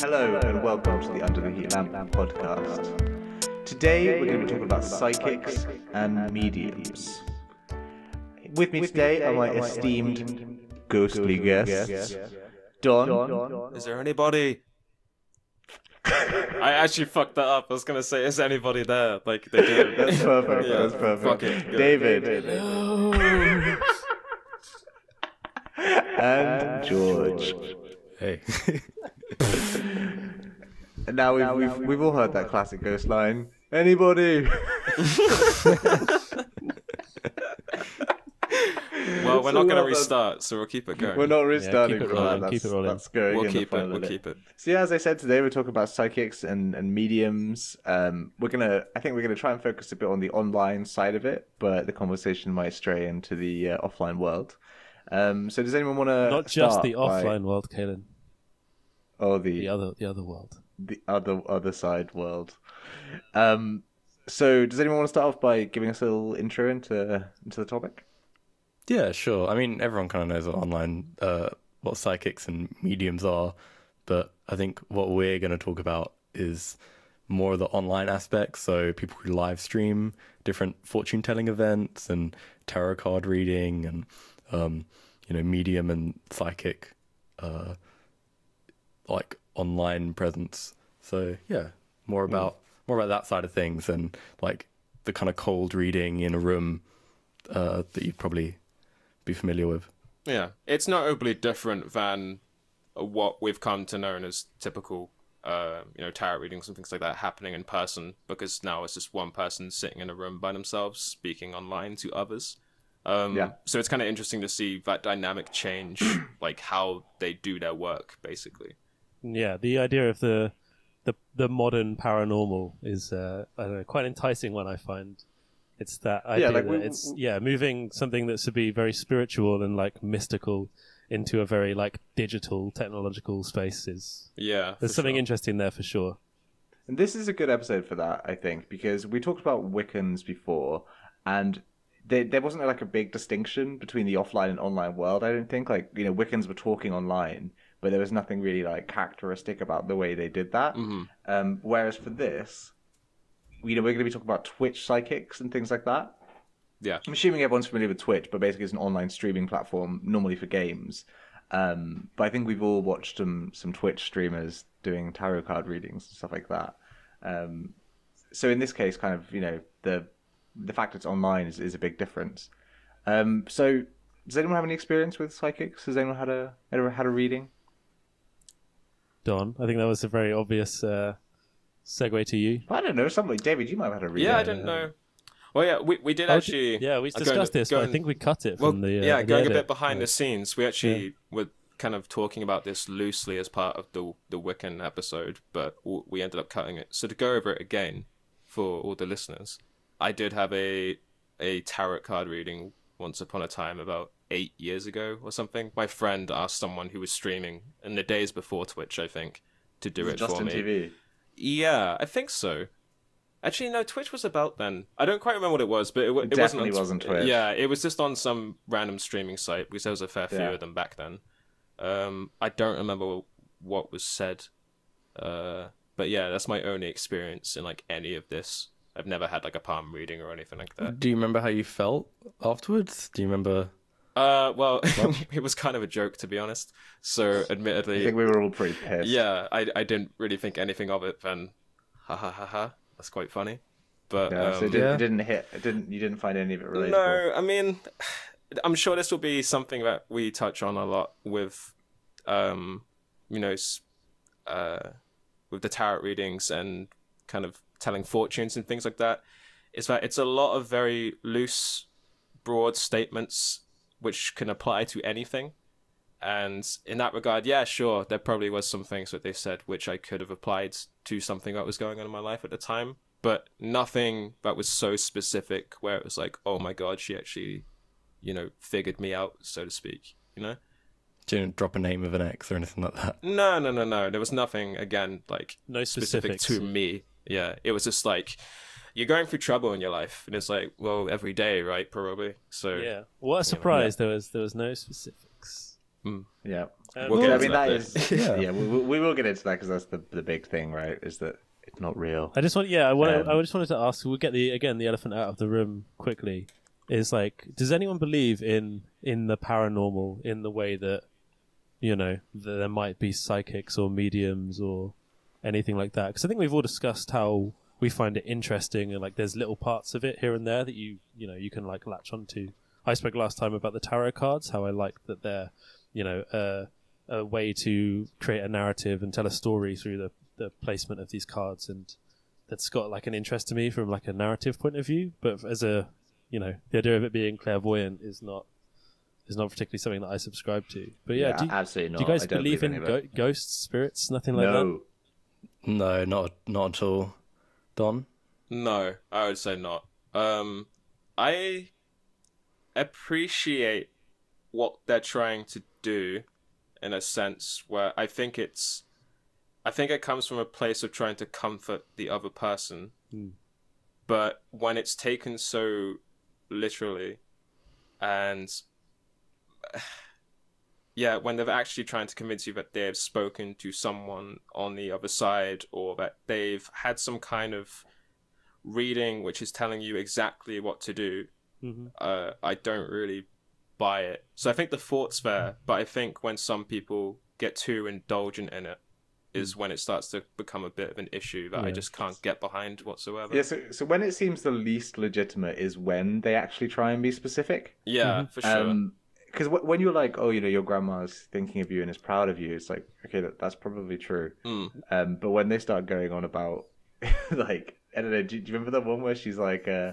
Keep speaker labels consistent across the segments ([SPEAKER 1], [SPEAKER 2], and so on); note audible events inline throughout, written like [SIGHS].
[SPEAKER 1] Hello and welcome to the Under the Heat Lamp podcast. Today we're going to be talking about psychics and mediums. With me today are my esteemed ghostly guests, Don.
[SPEAKER 2] Is there anybody? [LAUGHS] I actually fucked that up. I was gonna say, is anybody there? Like they did. [LAUGHS]
[SPEAKER 1] That's perfect.
[SPEAKER 2] Yeah,
[SPEAKER 1] That's perfect.
[SPEAKER 2] fuck it, good.
[SPEAKER 1] David [GASPS] and George.
[SPEAKER 3] Hey. [LAUGHS]
[SPEAKER 1] And now we've, we've we've all heard that classic ghost line. Anybody? [LAUGHS]
[SPEAKER 2] Well, we're
[SPEAKER 1] So
[SPEAKER 2] not gonna
[SPEAKER 1] well done.
[SPEAKER 2] restart, so we'll keep it going.
[SPEAKER 1] We're not restarting
[SPEAKER 3] keep it
[SPEAKER 1] for
[SPEAKER 3] rolling,
[SPEAKER 1] that.
[SPEAKER 3] keep
[SPEAKER 1] That's,
[SPEAKER 3] it rolling.
[SPEAKER 1] that's going
[SPEAKER 2] We'll keep it. We'll keep it.
[SPEAKER 1] So yeah, as I said today, we're talking about psychics and, and mediums. Um, we're gonna, I think we're gonna try and focus a bit on the online side of it, but the conversation might stray into the uh, offline world. Um, so does anyone want to
[SPEAKER 3] Not just the offline world, Kalen.
[SPEAKER 1] Oh, the
[SPEAKER 3] The other, the other world.
[SPEAKER 1] the other other side world. Um, so does anyone want to start off by giving us a little intro into into the topic?
[SPEAKER 3] Yeah, sure. I mean, everyone kind of knows what online, uh, what psychics and mediums are, but I think what we're going to talk about is more of the online aspects. So people who live stream different fortune telling events and tarot card reading and, um, you know, medium and psychic, uh, like online presence. So yeah, more about more about that side of things and like the kind of cold reading in a room uh, that you'd probably be familiar with.
[SPEAKER 2] Yeah, it's notably different than what we've come to know as typical, uh, you know, tarot readings and things like that happening in person. Because now it's just one person sitting in a room by themselves, speaking online to others. Um,
[SPEAKER 1] Yeah.
[SPEAKER 2] So it's kind of interesting to see that dynamic change, like how they do their work, basically.
[SPEAKER 4] Yeah, the idea of the the the modern paranormal is uh, I don't know quite enticing one I find. It's that idea yeah,
[SPEAKER 1] like
[SPEAKER 4] that
[SPEAKER 1] we-
[SPEAKER 4] it's yeah moving something that's to be very spiritual and like mystical into a very like digital technological space is
[SPEAKER 2] Yeah,
[SPEAKER 4] there's something
[SPEAKER 2] sure.
[SPEAKER 4] interesting there for sure.
[SPEAKER 1] And this is a good episode for that, I think, because we talked about Wiccans before, and there, there wasn't like a big distinction between the offline and online world. I don't think like you know Wiccans were talking online, but there was nothing really like characteristic about the way they did that.
[SPEAKER 2] Mhm.
[SPEAKER 1] Um, whereas for this, you know, we're going to be talking about Twitch psychics and things like that.
[SPEAKER 2] Yeah.
[SPEAKER 1] I'm assuming everyone's familiar with Twitch, but basically it's an online streaming platform, normally for games. Um, but I think we've all watched some some Twitch streamers doing tarot card readings and stuff like that. Um, so in this case, kind of you know the the fact it's online is, is a big difference. Um, so does anyone have any experience with psychics? Has anyone had a ever had a reading?
[SPEAKER 4] Don, I think that was a very obvious uh, segue to you.
[SPEAKER 1] I don't know. Somebody, David, you might have had a read.
[SPEAKER 2] Yeah, I didn't know. Well, yeah, we we did
[SPEAKER 4] Oh,
[SPEAKER 2] actually.
[SPEAKER 4] yeah, we discussed this, but I think we cut it
[SPEAKER 2] Well,
[SPEAKER 4] from the uh,
[SPEAKER 2] yeah,
[SPEAKER 4] the
[SPEAKER 2] going a bit behind
[SPEAKER 4] Yeah.
[SPEAKER 2] the scenes, we actually were kind of talking about this loosely as part of the the Wiccan episode, but we ended up cutting it. So to go over it again for all the listeners, I did have a a tarot card reading once upon a time about eight years ago or something. My friend asked someone who was streaming in the days before Twitch, I think, to do
[SPEAKER 1] Is
[SPEAKER 2] it
[SPEAKER 1] it just
[SPEAKER 2] for
[SPEAKER 1] on
[SPEAKER 2] me.
[SPEAKER 1] TV.
[SPEAKER 2] Yeah, I think so. Actually, no. Twitch was about then. I don't quite remember what it was, but it, wa-
[SPEAKER 1] It
[SPEAKER 2] it wasn't.
[SPEAKER 1] definitely
[SPEAKER 2] on
[SPEAKER 1] wasn't Twitch.
[SPEAKER 2] Yeah, it was just on some random streaming site because there was a fair few
[SPEAKER 1] Yeah.
[SPEAKER 2] of them back then. Um, I don't remember what was said, uh, but yeah, that's my only experience in like any of this. I've never had like a palm reading or anything like that.
[SPEAKER 3] Do you remember how you felt afterwards? Do you remember?
[SPEAKER 2] Uh, well, [LAUGHS] it was kind of a joke to be honest. So, admittedly,
[SPEAKER 1] I
[SPEAKER 2] admittedly,
[SPEAKER 1] think we were all pretty pissed.
[SPEAKER 2] yeah, I I didn't really think anything of it. Then, ha ha ha ha. That's quite funny. But
[SPEAKER 1] Yeah, so
[SPEAKER 2] um,
[SPEAKER 1] it, didn't,
[SPEAKER 3] Yeah.
[SPEAKER 1] it didn't hit. It didn't. You didn't find any of it relatable.
[SPEAKER 2] No, I mean, I'm sure this will be something that we touch on a lot with, um, you know, uh, with the tarot readings and kind of telling fortunes and things like that. Is that it's a lot of very loose, broad statements which can apply to anything. And in that regard, yeah, sure, there probably was some things that they said which I could have applied to something that was going on in my life at the time, but nothing that was so specific where it was like, oh my god, she actually, you know, figured me out, so to speak. You know?
[SPEAKER 3] Do you drop a name of an ex or anything like that?
[SPEAKER 2] No, no, no, no. There was nothing again like
[SPEAKER 4] No
[SPEAKER 2] specific to me. Yeah, it was just like you're going through trouble in your life, and it's like, well, every day, right? Probably. So
[SPEAKER 4] Yeah. What a surprise! There was there was no specifics.
[SPEAKER 1] Yeah.
[SPEAKER 4] Uh,
[SPEAKER 2] We'll get
[SPEAKER 1] I
[SPEAKER 2] into
[SPEAKER 1] mean
[SPEAKER 2] that
[SPEAKER 1] that
[SPEAKER 2] bit.
[SPEAKER 1] is [LAUGHS] yeah. yeah we, we we will get into that because that's the the big thing, right? Is that it's not real.
[SPEAKER 4] I just want, yeah, I want.
[SPEAKER 1] Um,
[SPEAKER 4] I just wanted to ask. We'll get the again the elephant out of the room quickly. Is like, does anyone believe in in the paranormal in the way that you know that there might be psychics or mediums or anything like that? Because I think we've all discussed how we find it interesting and like there's little parts of it here and there that you you know you can like latch onto. I spoke last time about the tarot cards, how I like that they're you know uh, a way to create a narrative and tell a story through the the placement of these cards and that's got like an interest to me from like a narrative point of view but as a you know the idea of it being clairvoyant is not is not particularly something that i subscribe to but yeah, do, you,
[SPEAKER 1] absolutely not.
[SPEAKER 4] do you guys
[SPEAKER 1] I don't
[SPEAKER 4] believe, in go- ghosts spirits nothing like that
[SPEAKER 1] no.
[SPEAKER 3] No, not not at all. Don.
[SPEAKER 2] No, I would say not. Um, I appreciate what they're trying to do in a sense where I think it's I think it comes from a place of trying to comfort the other person.
[SPEAKER 4] Hmm.
[SPEAKER 2] But when it's taken so literally and yeah, when they're actually trying to convince you that they've spoken to someone on the other side or that they've had some kind of reading which is telling you exactly what to do,
[SPEAKER 4] hmm
[SPEAKER 2] uh, I don't really buy it. So I think the thought's there, but I think when some people get too indulgent in it, is when it starts to become a bit of an issue that I just can't get behind whatsoever.
[SPEAKER 1] Yeah, so, so when it seems the least legitimate is when they actually try and be specific.
[SPEAKER 2] Yeah, for sure.
[SPEAKER 1] Because w- when you're like, oh, you know, your grandma's thinking of you and is proud of you, it's like, okay, that, that's probably true.
[SPEAKER 2] Mm.
[SPEAKER 1] Um, but when they start going on about, [LAUGHS] like, I don't know, do, do you remember that one where she's like, uh,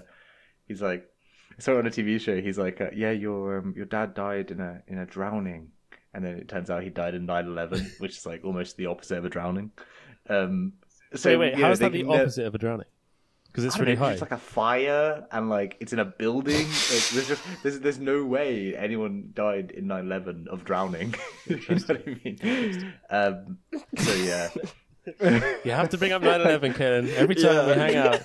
[SPEAKER 1] he's like, I saw it on a TV show. He's like, uh, yeah, your um, your dad died in a in a drowning, and then it turns out he died in 9-11, [LAUGHS] which is like almost the opposite of a drowning. Um, so
[SPEAKER 4] wait wait
[SPEAKER 1] you know,
[SPEAKER 4] how is that the
[SPEAKER 1] can never-
[SPEAKER 4] opposite of a drowning because it's
[SPEAKER 1] I
[SPEAKER 4] really
[SPEAKER 1] know,
[SPEAKER 4] high
[SPEAKER 1] It's like a fire, and like it's in a building. Like, there's just there's there's no way anyone died in 9/11 of drowning. [LAUGHS] you know what I mean? Um, so yeah, [LAUGHS]
[SPEAKER 4] you have to bring up 9-11 Ken. every time
[SPEAKER 2] Yeah.
[SPEAKER 4] we hang out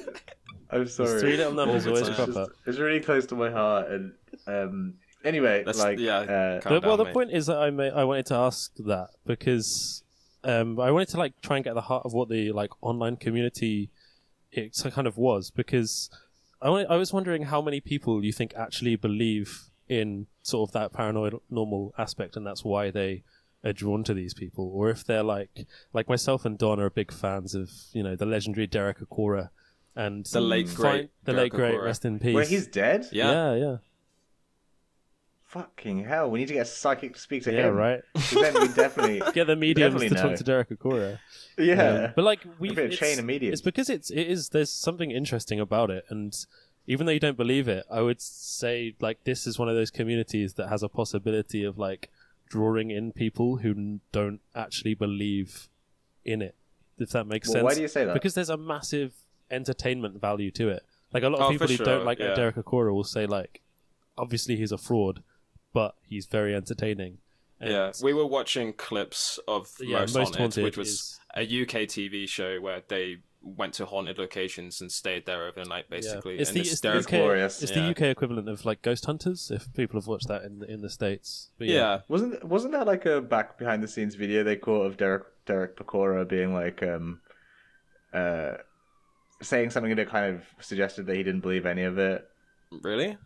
[SPEAKER 1] I'm sorry.
[SPEAKER 4] three little numbers
[SPEAKER 2] All the
[SPEAKER 4] always crop
[SPEAKER 1] It's,
[SPEAKER 4] up
[SPEAKER 1] it's really close to my heart, and um, anyway,
[SPEAKER 2] That's-
[SPEAKER 1] like
[SPEAKER 2] yeah,
[SPEAKER 1] uh,
[SPEAKER 2] Calm
[SPEAKER 4] But, well, the
[SPEAKER 2] mate.
[SPEAKER 4] point is that I may, I wanted to ask that because um, I wanted to like try and get the heart of what the like online community it kind of was because I I was wondering how many people you think actually believe in sort of that paranormal aspect and that's why they are drawn to these people or if they're like like myself and Don are big fans of you know the legendary Derek Acorah and
[SPEAKER 2] The late
[SPEAKER 4] find-
[SPEAKER 2] great
[SPEAKER 4] the
[SPEAKER 2] Derek
[SPEAKER 4] late great
[SPEAKER 2] Acorah.
[SPEAKER 4] rest in peace
[SPEAKER 1] where he's dead.
[SPEAKER 2] Yeah.
[SPEAKER 4] yeah yeah
[SPEAKER 1] Fucking hell, we need to get a psychic to speak to
[SPEAKER 4] yeah
[SPEAKER 1] him.
[SPEAKER 4] right [LAUGHS]
[SPEAKER 1] 'Cause then we definitely, [LAUGHS]
[SPEAKER 4] get the mediums
[SPEAKER 1] Definitely
[SPEAKER 4] to
[SPEAKER 1] know.
[SPEAKER 4] talk to Derek Acorah [LAUGHS]
[SPEAKER 1] yeah.
[SPEAKER 4] Um, but like we,
[SPEAKER 1] A bit of
[SPEAKER 4] it's,
[SPEAKER 1] chain of mediums.
[SPEAKER 4] it's because it's it is there's something interesting about it, and even though you don't believe it, I would say like this is one of those communities that has a possibility of like drawing in people who n- don't actually believe in it. If that makes
[SPEAKER 1] Well,
[SPEAKER 4] sense.
[SPEAKER 1] why do you say that?
[SPEAKER 4] Because there's a massive entertainment value to it. Like a lot of
[SPEAKER 2] Oh,
[SPEAKER 4] people who
[SPEAKER 2] sure,
[SPEAKER 4] don't like
[SPEAKER 2] yeah.
[SPEAKER 4] Derek Acorah will say like, obviously he's a fraud, but he's very entertaining. And-
[SPEAKER 2] Yeah, we were watching clips of
[SPEAKER 4] Yeah,
[SPEAKER 2] Most,
[SPEAKER 4] Most
[SPEAKER 2] Haunted,
[SPEAKER 4] Haunted
[SPEAKER 2] which was
[SPEAKER 4] is-
[SPEAKER 2] a UK TV show where they went to haunted locations and stayed there overnight, the night, basically.
[SPEAKER 4] It's
[SPEAKER 2] and
[SPEAKER 4] the,
[SPEAKER 2] it's
[SPEAKER 4] it's the UK,
[SPEAKER 1] glorious.
[SPEAKER 4] It's
[SPEAKER 2] Yeah.
[SPEAKER 4] the UK equivalent of like Ghost Hunters. If people have watched that in the, in the states, but
[SPEAKER 2] yeah.
[SPEAKER 1] Wasn't wasn't that like a back behind the scenes video they caught of Derek Derek Pecora being like um uh saying something that kind of suggested that he didn't believe any of it.
[SPEAKER 2] really?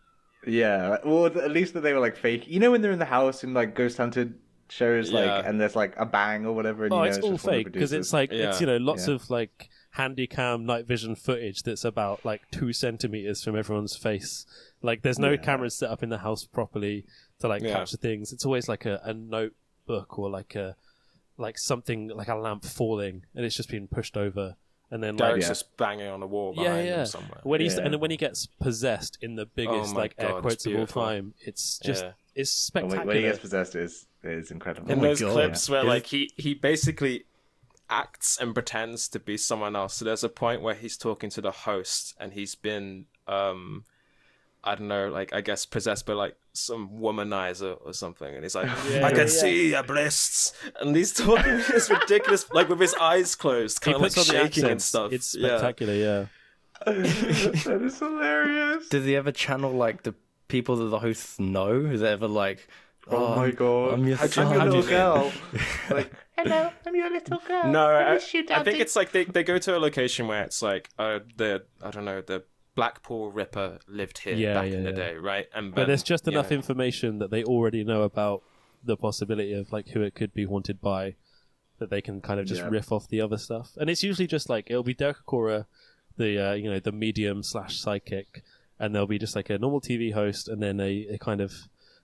[SPEAKER 1] Yeah, well at least that they were like fake. You know when they're in the house in like Ghost Hunted shows like
[SPEAKER 2] Yeah.
[SPEAKER 1] and there's like a bang or whatever and
[SPEAKER 4] oh,
[SPEAKER 1] you know
[SPEAKER 4] it's all
[SPEAKER 1] just one of the
[SPEAKER 4] fake because
[SPEAKER 1] producers.
[SPEAKER 4] it's like it's
[SPEAKER 2] Yeah.
[SPEAKER 4] you know lots
[SPEAKER 1] Yeah.
[SPEAKER 4] of like handy cam night vision footage that's about like two centimeters from everyone's face. Like there's no
[SPEAKER 1] Yeah.
[SPEAKER 4] cameras set up in the house properly to like
[SPEAKER 2] Yeah.
[SPEAKER 4] capture things. It's always like a, a notebook or like a like something like a lamp falling and it's just been pushed over and then like
[SPEAKER 2] Derek's
[SPEAKER 1] yeah.
[SPEAKER 2] just banging on a wall
[SPEAKER 4] yeah,
[SPEAKER 2] behind
[SPEAKER 4] yeah.
[SPEAKER 2] him somewhere.
[SPEAKER 4] When he's
[SPEAKER 1] Yeah.
[SPEAKER 4] and then when he gets possessed in the biggest
[SPEAKER 2] Oh my
[SPEAKER 4] like air quotes of all time, it's just
[SPEAKER 2] Yeah.
[SPEAKER 4] it's
[SPEAKER 1] And when,
[SPEAKER 4] spectacular.
[SPEAKER 1] when he gets possessed is is incredible.
[SPEAKER 2] in
[SPEAKER 3] my
[SPEAKER 2] those
[SPEAKER 3] God.
[SPEAKER 2] clips where
[SPEAKER 3] Is-
[SPEAKER 2] like he he basically acts and pretends to be someone else. So there's a point where he's talking to the host and he's been um I don't know, like I guess possessed by like some womanizer or something, and he's like, [LAUGHS]
[SPEAKER 4] Yeah,
[SPEAKER 2] "I can
[SPEAKER 4] yeah.
[SPEAKER 2] see your breasts," and he's talking this ridiculous, like with his eyes closed,
[SPEAKER 4] he
[SPEAKER 2] kind of like
[SPEAKER 4] puts on the
[SPEAKER 2] shaking and stuff.
[SPEAKER 4] It's spectacular, yeah. [LAUGHS]
[SPEAKER 1] that is hilarious.
[SPEAKER 3] Does he ever channel like the people that the hosts know? Is it ever like
[SPEAKER 1] Oh, my god!
[SPEAKER 3] I'm your
[SPEAKER 1] I'm your little girl. [LAUGHS] like, hello, I'm your little girl.
[SPEAKER 2] No, I,
[SPEAKER 1] miss
[SPEAKER 2] I think it's like they, they go to a location where it's like uh the I don't know the Blackpool Ripper lived here
[SPEAKER 4] Yeah,
[SPEAKER 2] back
[SPEAKER 4] yeah,
[SPEAKER 2] in the
[SPEAKER 4] yeah.
[SPEAKER 2] day, right? And
[SPEAKER 4] But
[SPEAKER 2] then,
[SPEAKER 4] there's just enough
[SPEAKER 2] know,
[SPEAKER 4] information that they already know about the possibility of like who it could be haunted by that they can kind of just
[SPEAKER 1] Yeah.
[SPEAKER 4] riff off the other stuff. And it's usually just like it'll be Derek Acorah, the uh, you know the medium slash psychic, and there'll be just like a normal TV host and then a, a kind of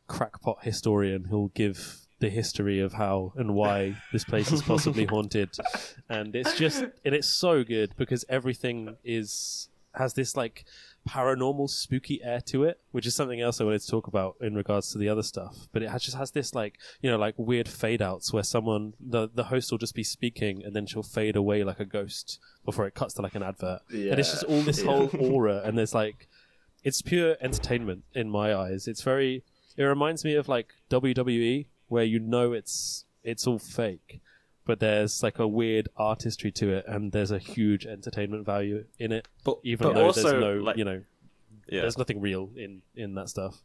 [SPEAKER 4] crackpot historian who'll give the history of how and why this place is possibly [LAUGHS] haunted. And it's just and it's so good because everything is has this like paranormal spooky air to it which is something else i wanted to talk about in regards to the other stuff but it has, just has this like you know like weird fade outs where someone the the host will just be speaking and then she'll fade away like a ghost before it cuts to like an advert yeah. and it's just all this
[SPEAKER 1] Yeah.
[SPEAKER 4] whole aura and there's like it's pure entertainment in my eyes it's very it reminds me of like wwe where you know it's it's all fake but there's like a weird artistry to it and there's a huge entertainment value in it
[SPEAKER 2] but,
[SPEAKER 4] even
[SPEAKER 2] but
[SPEAKER 4] though
[SPEAKER 2] also
[SPEAKER 4] there's no
[SPEAKER 2] like,
[SPEAKER 4] you know
[SPEAKER 2] yeah.
[SPEAKER 4] there's nothing real in in that stuff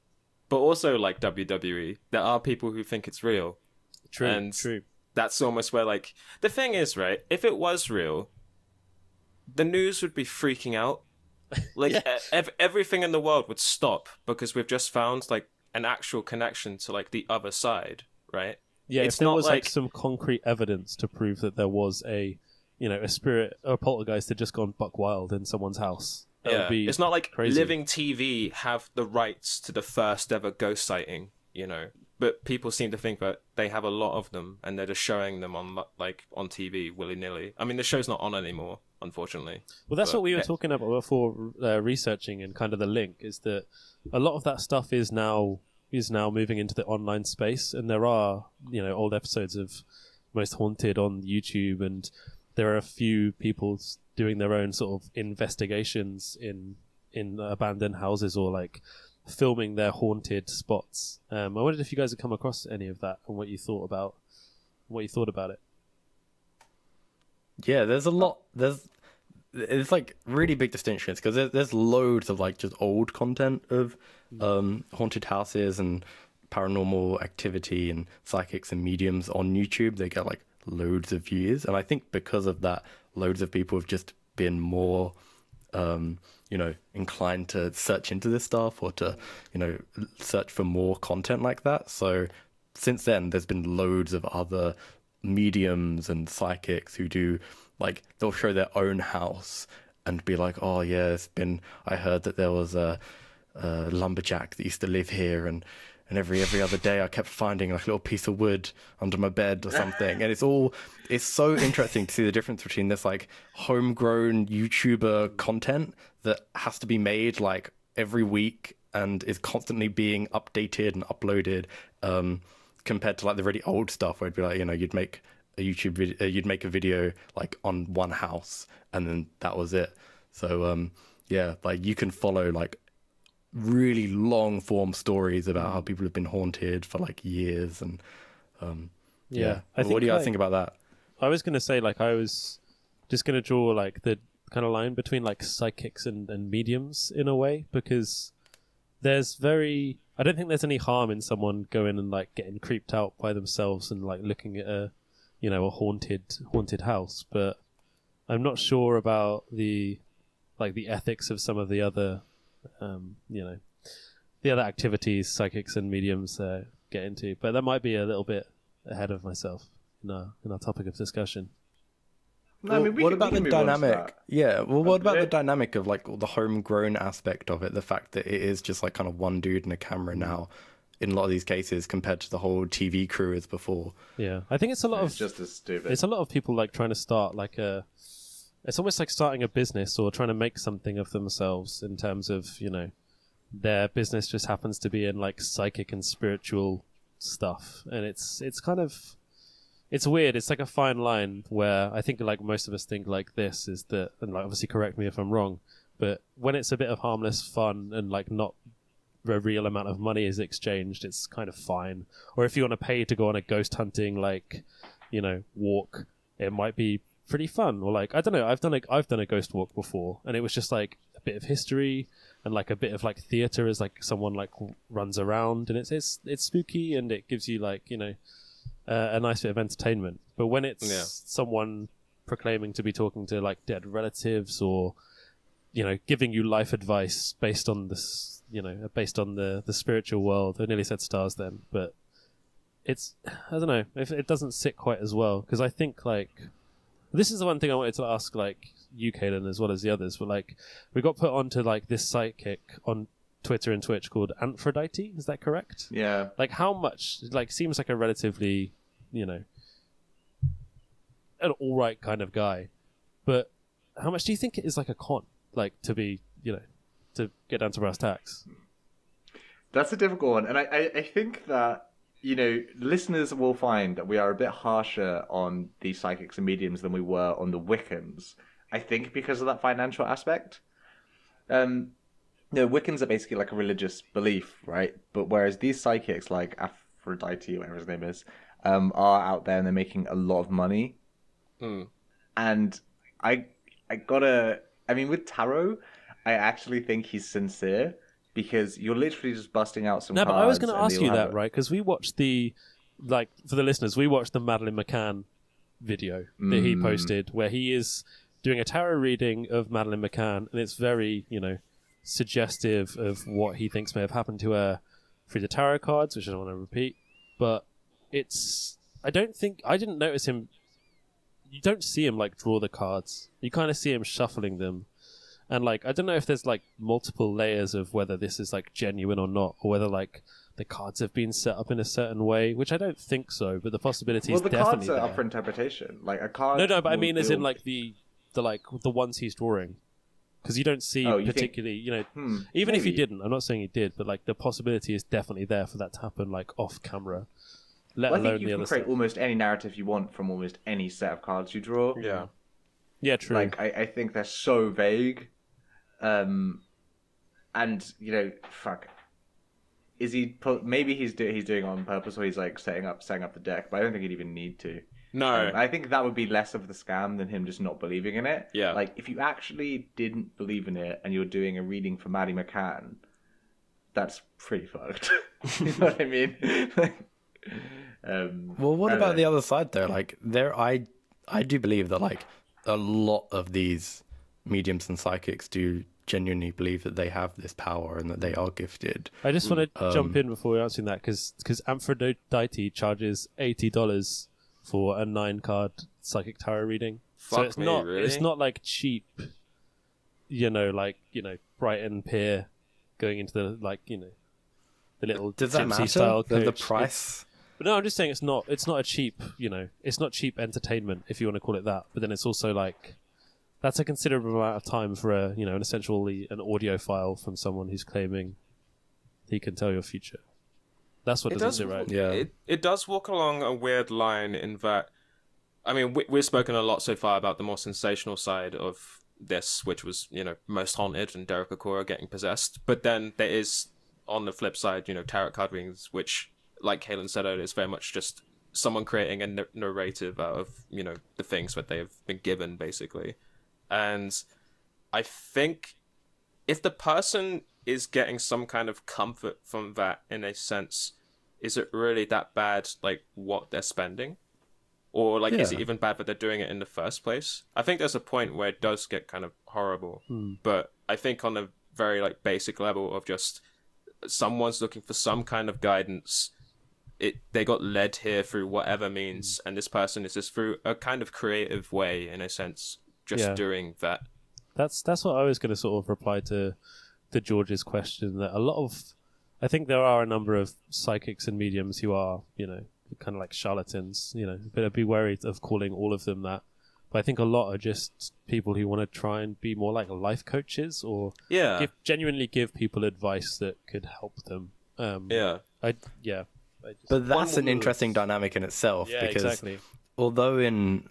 [SPEAKER 2] but also like WWE, there are people who think it's real.
[SPEAKER 4] true
[SPEAKER 2] And-
[SPEAKER 4] true
[SPEAKER 2] That's almost where like the thing is, right? If it was real, the news would be freaking out. [LAUGHS] Like
[SPEAKER 4] Yeah.
[SPEAKER 2] ev- everything in the world would stop because we've just found like an actual connection to like the other side, right?
[SPEAKER 4] Yeah
[SPEAKER 2] It's
[SPEAKER 4] if there
[SPEAKER 2] not
[SPEAKER 4] was like...
[SPEAKER 2] like-
[SPEAKER 4] some concrete evidence to prove that there was a you know a spirit or a poltergeist had just gone buck wild in someone's house that
[SPEAKER 2] yeah,
[SPEAKER 4] would be
[SPEAKER 2] it's not like
[SPEAKER 4] crazy.
[SPEAKER 2] living TV have the rights to the first ever ghost sighting, you know. But people seem to think that they have a lot of them, and they're just showing them on like on TV willy nilly. I mean, the show's not on anymore, unfortunately.
[SPEAKER 4] Well, that's
[SPEAKER 2] But-
[SPEAKER 4] what we were
[SPEAKER 2] yeah.
[SPEAKER 4] talking about before uh, researching and kind of the link is that a lot of that stuff is now is now moving into the online space, and there are you know old episodes of Most Haunted on YouTube, and there are a few people doing their own sort of investigations in in abandoned houses or like filming their haunted spots. Um, I wondered if you guys had come across any of that and what you thought about what you thought about it.
[SPEAKER 3] Yeah, there's a lot. There's it's like really big distinctions because there's, there's loads of like just old content of um, haunted houses and paranormal activity and psychics and mediums on YouTube. They get like loads of views, and I think because of that, loads of people have just been more, um, you know, inclined to search into this stuff or to, you know, search for more content like that. So since then, there's been loads of other mediums and psychics who do like they'll show their own house and be like, oh yeah, it's been. I heard that there was a, a lumberjack that used to live here, and and every every other day I kept finding like a little piece of wood under my bed or something, and it's all. It's so interesting to see the difference between this like homegrown YouTuber content that has to be made like every week and is constantly being updated and uploaded. Um, compared to like the really old stuff where it'd be like you know you'd make a YouTube video, uh, you'd make a video like on one house and then that was it. So um yeah, like you can follow like really long form stories about how people have been haunted for like years and um yeah.
[SPEAKER 4] I
[SPEAKER 3] what do you guys
[SPEAKER 4] like-
[SPEAKER 3] think about that?
[SPEAKER 4] I was gonna say like I was just gonna draw like the kind of line between like psychics and, and mediums in a way because there's very I don't think there's any harm in someone going and like getting creeped out by themselves and like looking at a you know a haunted haunted house but I'm not sure about the like the ethics of some of the other um you know the other activities psychics and mediums uh, get into but that might be a little bit ahead of myself in our in our topic of discussion.
[SPEAKER 1] No, I mean, we
[SPEAKER 3] what
[SPEAKER 1] can-
[SPEAKER 3] about the
[SPEAKER 1] can move
[SPEAKER 3] dynamic? Yeah, well, what about the dynamic of like the homegrown aspect of it? The fact that it is just like kind of one dude and a camera
[SPEAKER 1] Mm.
[SPEAKER 3] now, in a lot of these cases, compared to the whole TV crew as before.
[SPEAKER 4] Yeah, I think it's a lot
[SPEAKER 1] It's
[SPEAKER 4] of
[SPEAKER 1] just as stupid.
[SPEAKER 4] it's a lot of people like trying to start like a. It's almost like starting a business or trying to make something of themselves in terms of you know, their business just happens to be in like psychic and spiritual stuff, and it's it's kind of it's weird. It's like a fine line where I think like most of us think like this is that, and like obviously correct me if I'm wrong, but when it's a bit of harmless fun and like not a real amount of money is exchanged, it's kind of fine. Or if you want to pay to go on a ghost hunting like you know walk, it might be pretty fun. Or like I don't know, I've done a I've done a ghost walk before, and it was just like a bit of history and like a bit of like theater as like someone like runs around, and it's it's it's spooky and it gives you like you know uh, a nice bit of entertainment. But when it's
[SPEAKER 2] Yeah.
[SPEAKER 4] someone proclaiming to be talking to like dead relatives or you know giving you life advice based on this you know based on the the spiritual world i nearly said stars then but it's i don't know if it doesn't sit quite as well because i think like this is the one thing i wanted to ask like you Kaylin, as well as the others but like we got put onto like this psychic on twitter and twitch called aphrodite is that correct?
[SPEAKER 1] Yeah.
[SPEAKER 4] like how much like seems like a relatively you know an all right kind of guy but how much do you think it is like a con like to be you know to get down to brass tacks?
[SPEAKER 1] That's a difficult one, and I, I, I think that you know listeners will find that we are a bit harsher on the psychics and mediums than we were on the Wiccans. I think because of that financial aspect. Um, no, Wiccans are basically like a religious belief, right? But whereas these psychics, like Aphrodite, whatever his name is, um, are out there and they're making a lot of money.
[SPEAKER 2] Hmm.
[SPEAKER 1] And I, I gotta. I mean, with tarot, I actually think he's sincere because you're literally just busting out some.
[SPEAKER 4] no but i was
[SPEAKER 1] going
[SPEAKER 4] to ask you that right because we watched the like for the listeners we watched the madeleine mccann video that he
[SPEAKER 1] Mm.
[SPEAKER 4] posted where he is doing a tarot reading of madeleine mccann and it's very you know suggestive of what he thinks may have happened to her through the tarot cards which i don't want to repeat but it's i don't think i didn't notice him you don't see him like draw the cards you kind of see him shuffling them and like i don't know if there's like multiple layers of whether this is like genuine or not or whether like the cards have been set up in a certain way which i don't think so but the possibility
[SPEAKER 1] Well,
[SPEAKER 4] is
[SPEAKER 1] the
[SPEAKER 4] definitely
[SPEAKER 1] cards are
[SPEAKER 4] there.
[SPEAKER 1] up for interpretation. Like a card.
[SPEAKER 4] no no but i
[SPEAKER 1] will
[SPEAKER 4] mean as in like the the like the ones he's drawing because you don't see
[SPEAKER 1] Oh, you think-
[SPEAKER 4] particularly you know
[SPEAKER 1] Hmm,
[SPEAKER 4] even if he didn't i'm not saying he did but like the possibility is definitely there for that to happen like off camera let
[SPEAKER 1] Well, I
[SPEAKER 4] alone
[SPEAKER 1] think you
[SPEAKER 4] the
[SPEAKER 1] can
[SPEAKER 4] other
[SPEAKER 1] create
[SPEAKER 4] stuff
[SPEAKER 1] almost any narrative you want from almost any set of cards you draw.
[SPEAKER 2] Yeah.
[SPEAKER 4] yeah true
[SPEAKER 1] Like I, I think they're so vague. Um, and you know, fuck. Is he? pu- Maybe he's do, he's doing it on purpose, or he's like setting up setting up the deck. But I don't think he'd even need to.
[SPEAKER 2] No.
[SPEAKER 1] Um, I think that would be less of the scam than him just not believing in it.
[SPEAKER 2] Yeah.
[SPEAKER 1] Like if you actually didn't believe in it and you're doing a reading for Maddie McCann, that's pretty fucked. [LAUGHS] you know what I mean? [LAUGHS] um,
[SPEAKER 3] Well, what about
[SPEAKER 1] know.
[SPEAKER 3] the other side though? Like there, I I do believe that like a lot of these mediums and psychics do genuinely believe that they have this power and that they are gifted.
[SPEAKER 4] I just want to
[SPEAKER 3] Um,
[SPEAKER 4] jump in before we answering that because Aphrodite charges eighty dollars for a nine card psychic tarot reading. so
[SPEAKER 2] Fuck
[SPEAKER 4] it's
[SPEAKER 2] me,
[SPEAKER 4] not
[SPEAKER 2] really?
[SPEAKER 4] it's not like cheap, you know, like you know Brighton Pier going into the like you know the little
[SPEAKER 3] Does that matter?
[SPEAKER 4] style
[SPEAKER 3] The, the
[SPEAKER 4] coach.
[SPEAKER 3] price?
[SPEAKER 4] But no, I'm just saying it's not it's not a cheap you know it's not cheap entertainment if you want to call it that. But then it's also like that's a considerable amount of time for a you know an essentially an audio file from someone who's claiming he can tell your future. That's what
[SPEAKER 2] it
[SPEAKER 4] doesn't
[SPEAKER 2] does
[SPEAKER 4] right.
[SPEAKER 3] Yeah.
[SPEAKER 2] It, it does walk along a weird line in that I mean we, we've spoken a lot so far about the more sensational side of this which was you know most haunted and Derek Acorah getting possessed but then there is on the flip side you know tarot card readings which like Kalen said earlier is very much just someone creating a n- narrative out of you know the things that they have been given basically and I think if the person is getting some kind of comfort from that in a sense, is it really that bad like what they're spending? Or like is it even bad that they're doing it in the first place? I think there's a point where it does get kind of horrible. Hmm. But I think on a very like basic level of just someone's looking for some kind of guidance it they got led here through whatever means hmm. and this person is just through a kind of creative way in a sense just
[SPEAKER 4] Yeah.
[SPEAKER 2] doing that
[SPEAKER 4] That's that's what I was going to sort of reply to to George's question. That a lot of, I think there are a number of psychics and mediums who are you know kind of like charlatans. You know, but I'd be wary of calling all of them that. But I think a lot are just people who want to try and be more like life coaches or
[SPEAKER 2] yeah
[SPEAKER 4] give, genuinely give people advice that could help them. Um,
[SPEAKER 2] yeah
[SPEAKER 4] I yeah. I just,
[SPEAKER 3] But that's an interesting dynamic in itself
[SPEAKER 4] yeah,
[SPEAKER 3] because
[SPEAKER 4] exactly.
[SPEAKER 3] although in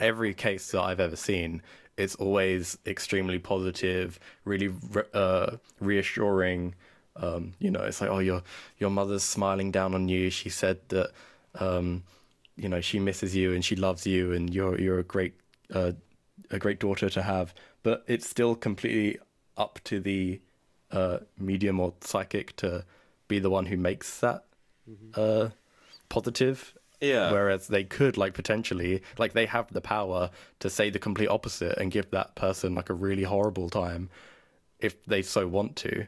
[SPEAKER 3] every case that I've ever seen, it's always extremely positive, really re- uh, reassuring. Um, you know, it's like, oh, your your mother's smiling down on you. She said that, um, you know, she misses you and she loves you, and you're you're a great uh, a great daughter to have. But it's still completely up to the uh, medium or psychic to be the one who makes that uh, positive.
[SPEAKER 2] Yeah.
[SPEAKER 3] Whereas they could like potentially like they have the power to say the complete opposite and give that person like a really horrible time if they so want to.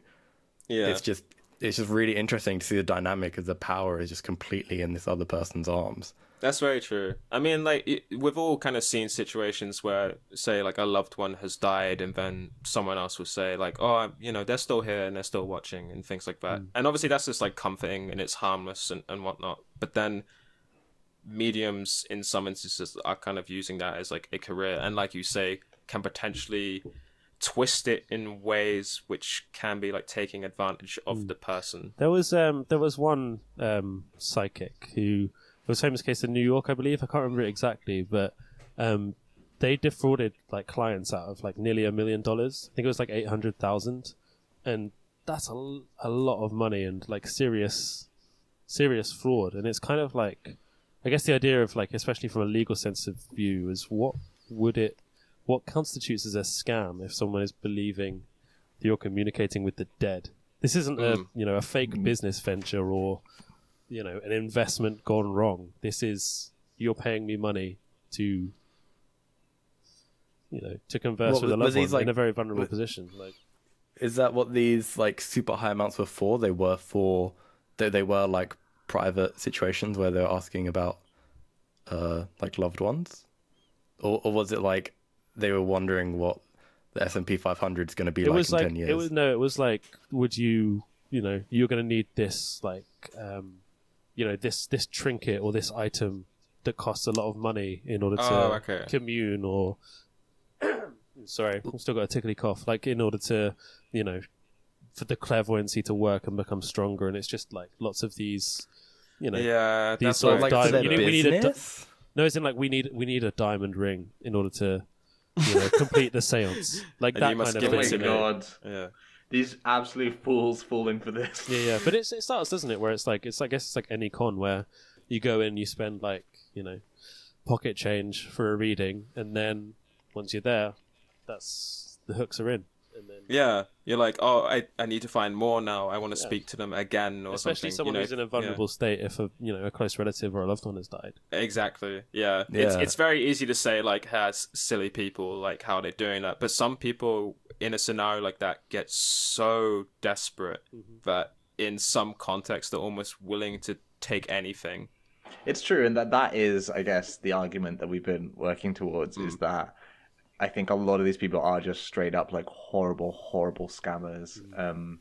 [SPEAKER 2] yeah.
[SPEAKER 3] It's just it's just really interesting to see the dynamic of the power is just completely in this other person's arms.
[SPEAKER 2] That's very true. I mean, like it, we've all kind of seen situations where, say, like a loved one has died, and then someone else will say, like, "Oh, I'm- you know, they're still here and they're still watching," and things like that. Mm. And obviously, that's just like comforting and it's harmless and and whatnot. But then, mediums in some instances are kind of using that as like a career, and like you say, can potentially twist it in ways which can be like taking advantage of the person.
[SPEAKER 4] There was um there was one um psychic who was famous case in New York, I believe. I can't remember it exactly, but um they defrauded like clients out of like nearly a million dollars. I think it was like eight hundred thousand, and that's a, a lot of money and like serious serious fraud. And it's kind of like I guess the idea of like especially from a legal sense of view is what would it what constitutes as a scam if someone is believing that you're communicating with the dead. This isn't a
[SPEAKER 2] Mm.
[SPEAKER 4] you know a fake business venture or you know an investment gone wrong. This is you're paying me money to you know to converse
[SPEAKER 3] What,
[SPEAKER 4] with a loved
[SPEAKER 3] these,
[SPEAKER 4] one
[SPEAKER 3] like-
[SPEAKER 4] in a very vulnerable position. Like
[SPEAKER 3] Is that what these like super high amounts were for? They were for they they were like private situations where they're asking about uh like loved ones, or or was it like they were wondering what the S and P 500 is going to be
[SPEAKER 4] it
[SPEAKER 3] like
[SPEAKER 4] was
[SPEAKER 3] in
[SPEAKER 4] like
[SPEAKER 3] ten years?
[SPEAKER 4] it was no, it was like would you you know you're going to need this like um you know this this trinket or this item that costs a lot of money in order to
[SPEAKER 2] Oh, okay.
[SPEAKER 4] commune or [COUGHS] sorry i've still got a tickly cough like in order to you know for the clairvoyancy to work and become stronger and it's just like lots of these you know
[SPEAKER 2] Yeah,
[SPEAKER 4] These
[SPEAKER 2] that's
[SPEAKER 4] sort of
[SPEAKER 2] why-
[SPEAKER 3] like for
[SPEAKER 4] dive-
[SPEAKER 3] their
[SPEAKER 4] you know, we need a di-
[SPEAKER 3] business.
[SPEAKER 4] no it's in like we need we need a diamond ring in order to you know complete the seance [LAUGHS] like
[SPEAKER 2] And
[SPEAKER 4] that
[SPEAKER 2] you must
[SPEAKER 4] kind of
[SPEAKER 2] give it
[SPEAKER 1] my
[SPEAKER 4] thing
[SPEAKER 2] to
[SPEAKER 4] you know?
[SPEAKER 1] god.
[SPEAKER 2] yeah.
[SPEAKER 1] These absolute fools falling for this.
[SPEAKER 4] Yeah, yeah, but it's, it starts, doesn't it? Where it's like it's I guess it's like any con where you go in, you spend like you know pocket change for a reading, and then once you're there, that's the hooks are in, and then
[SPEAKER 2] Yeah, you're like, oh, I, I need to find more now. I want to speak to them again or
[SPEAKER 4] especially
[SPEAKER 2] something.
[SPEAKER 4] someone
[SPEAKER 2] you know,
[SPEAKER 4] who's in a vulnerable state if a you know a close relative or a loved one has died.
[SPEAKER 2] Exactly. Yeah. It's
[SPEAKER 3] Yeah.
[SPEAKER 2] it's it's very easy to say like, has silly people like how they're doing that, but some people in a scenario like that get so desperate
[SPEAKER 4] Mm-hmm.
[SPEAKER 2] that in some context they're almost willing to take anything.
[SPEAKER 1] It's true, and that that is, I guess, the argument that we've been working towards is that I think a lot of these people are just straight up like horrible, horrible scammers. Um,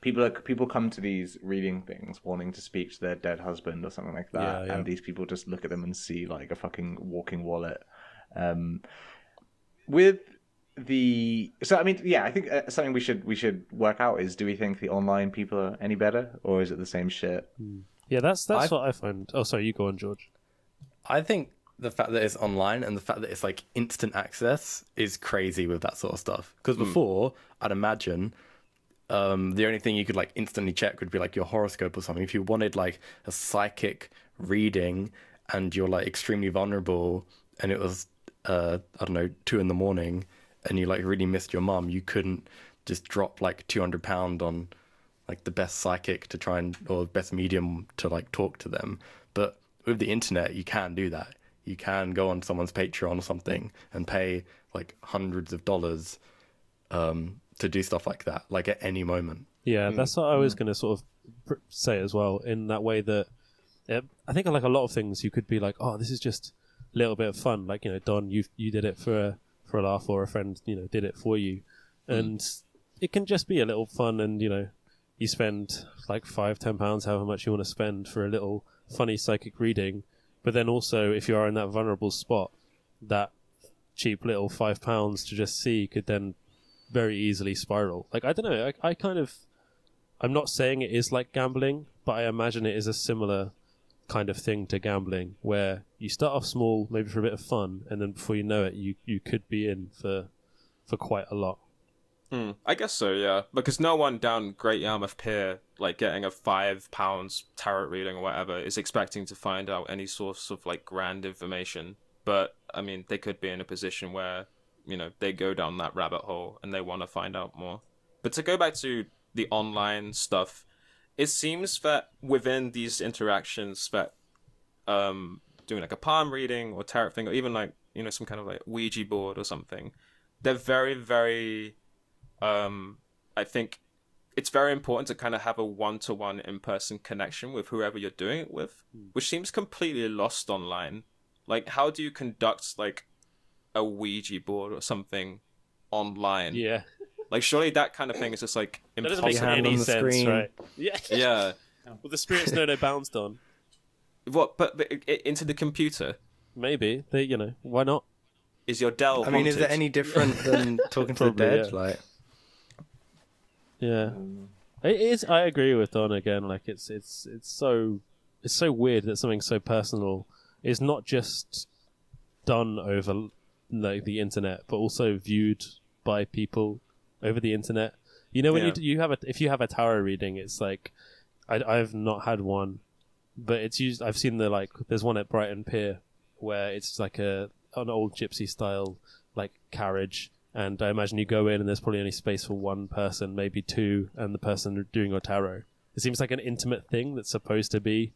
[SPEAKER 1] people are, people come to these reading things wanting to speak to their dead husband or something like that,
[SPEAKER 4] Yeah, yeah.
[SPEAKER 1] and these people just look at them and see like a fucking walking wallet. Um, with the so I mean yeah I think uh, something we should we should work out is do we think the online people are any better or is it the same shit?
[SPEAKER 4] Yeah, that's that's
[SPEAKER 3] I-
[SPEAKER 4] what I find. Oh, sorry, you go on, George.
[SPEAKER 3] I think the fact that it's online and the fact that it's like instant access is crazy with that sort of stuff. Because before, I'd imagine um, the only thing you could like instantly check would be like your horoscope or something. If you wanted like a psychic reading and you're like extremely vulnerable and it was uh, I don't know two in the morning and you like really missed your mum, you couldn't just drop like two hundred pound on like the best psychic to try and or best medium to like talk to them. But with the internet, you can do that. You can go on someone's Patreon or something and pay like hundreds of dollars um, to do stuff like that, like at any moment.
[SPEAKER 4] Yeah, mm. that's what I was mm. going to sort of pr- say as well. In that way that yeah, I think like a lot of things, you could be like, oh, this is just a little bit of fun. Like you know, Don, you you did it for a, for a laugh, or a friend, you know, did it for you, mm. and it can just be a little fun. And you know, you spend like five, ten pounds, however much you want to spend for a little funny psychic reading. But then also, if you are in that vulnerable spot, that cheap little five pounds to just see could then very easily spiral. Like I don't know, I, I kind of I'm not saying it is like gambling, but I imagine it is a similar kind of thing to gambling where you start off small, maybe for a bit of fun, and then before you know it, you, you could be in for for quite a lot.
[SPEAKER 2] Hmm, I guess so, yeah. Because no one down Great Yarmouth Pier, like getting a five pounds tarot reading or whatever, is expecting to find out any source of like grand information. But I mean, they could be in a position where you know they go down that rabbit hole and they want to find out more. But to go back to the online stuff, it seems that within these interactions that um doing like a palm reading or tarot thing or even like you know some kind of like Ouija board or something, they're very very um I think it's very important to kind of have a one-to-one in-person connection with whoever you're doing it with, hmm. which seems completely lost online. Like how do you conduct like a Ouija board or something online?
[SPEAKER 4] Yeah,
[SPEAKER 2] Like surely that kind of thing is just like [LAUGHS]
[SPEAKER 4] that doesn't make
[SPEAKER 2] impossible.
[SPEAKER 4] any
[SPEAKER 3] on the
[SPEAKER 4] sense,
[SPEAKER 3] screen.
[SPEAKER 4] right? Yeah. [LAUGHS]
[SPEAKER 2] Yeah.
[SPEAKER 4] Well, the spirits know they're bounced on.
[SPEAKER 2] What? But, but i- into the computer
[SPEAKER 4] Maybe they, you know, why not?
[SPEAKER 2] is your Dell?
[SPEAKER 3] I mean, is it any different than [LAUGHS] talking to the dead?
[SPEAKER 4] yeah.
[SPEAKER 3] Like,
[SPEAKER 4] Yeah, it is. I agree with Don again. Like it's it's it's so it's so weird that something so personal is not just done over like the internet, but also viewed by people over the internet. You know, when
[SPEAKER 2] Yeah.
[SPEAKER 4] you you have a if you have a tarot reading, it's like I, I've not had one, but it's used. I've seen the like. There's one at Brighton Pier where it's like a an old gypsy style like carriage, and I imagine you go in and there's probably only space for one person, maybe two, and the person doing your tarot. It seems like an intimate thing that's supposed to be,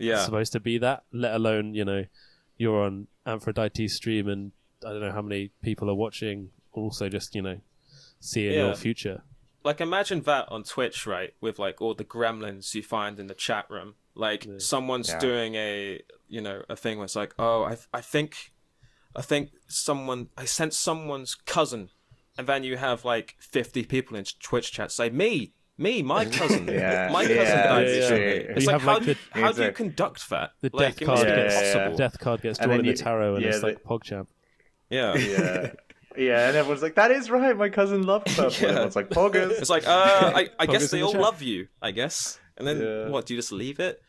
[SPEAKER 2] Yeah.
[SPEAKER 4] supposed to be that. Let alone you know, you're on Aphrodite's stream and I don't know how many people are watching. Also, just you know, seeing
[SPEAKER 2] Yeah.
[SPEAKER 4] your future.
[SPEAKER 2] like imagine that on Twitch, right? With like all the gremlins you find in the chat room. Like someone's
[SPEAKER 1] Yeah.
[SPEAKER 2] doing a you know a thing where it's like, oh, I I think, I think someone I sent someone's cousin, and then you have like fifty people in Twitch chat say me. Me, my [LAUGHS] cousin,
[SPEAKER 1] Yeah,
[SPEAKER 2] my cousin
[SPEAKER 1] yeah,
[SPEAKER 2] died
[SPEAKER 4] yeah,
[SPEAKER 2] this
[SPEAKER 4] yeah.
[SPEAKER 2] year.
[SPEAKER 1] You
[SPEAKER 2] It's like, how,
[SPEAKER 4] like,
[SPEAKER 2] do,
[SPEAKER 4] the-
[SPEAKER 2] how do you conduct that?
[SPEAKER 4] The
[SPEAKER 2] like,
[SPEAKER 4] death card
[SPEAKER 1] Yeah,
[SPEAKER 4] gets
[SPEAKER 1] yeah,
[SPEAKER 4] death card gets drawn
[SPEAKER 1] then
[SPEAKER 4] in the tarot, and
[SPEAKER 1] yeah,
[SPEAKER 4] it's
[SPEAKER 1] the-
[SPEAKER 4] like PogChamp.
[SPEAKER 2] Yeah.
[SPEAKER 1] Yeah. [LAUGHS] Yeah, and everyone's like, "That is right. My cousin loved [LAUGHS] purple."
[SPEAKER 2] Yeah.
[SPEAKER 1] Everyone's like, "Poggers."
[SPEAKER 2] It's like, uh, I, I guess they
[SPEAKER 4] the
[SPEAKER 2] all
[SPEAKER 4] chat.
[SPEAKER 2] love you, I guess. And then,
[SPEAKER 1] Yeah.
[SPEAKER 2] what, do you just leave it?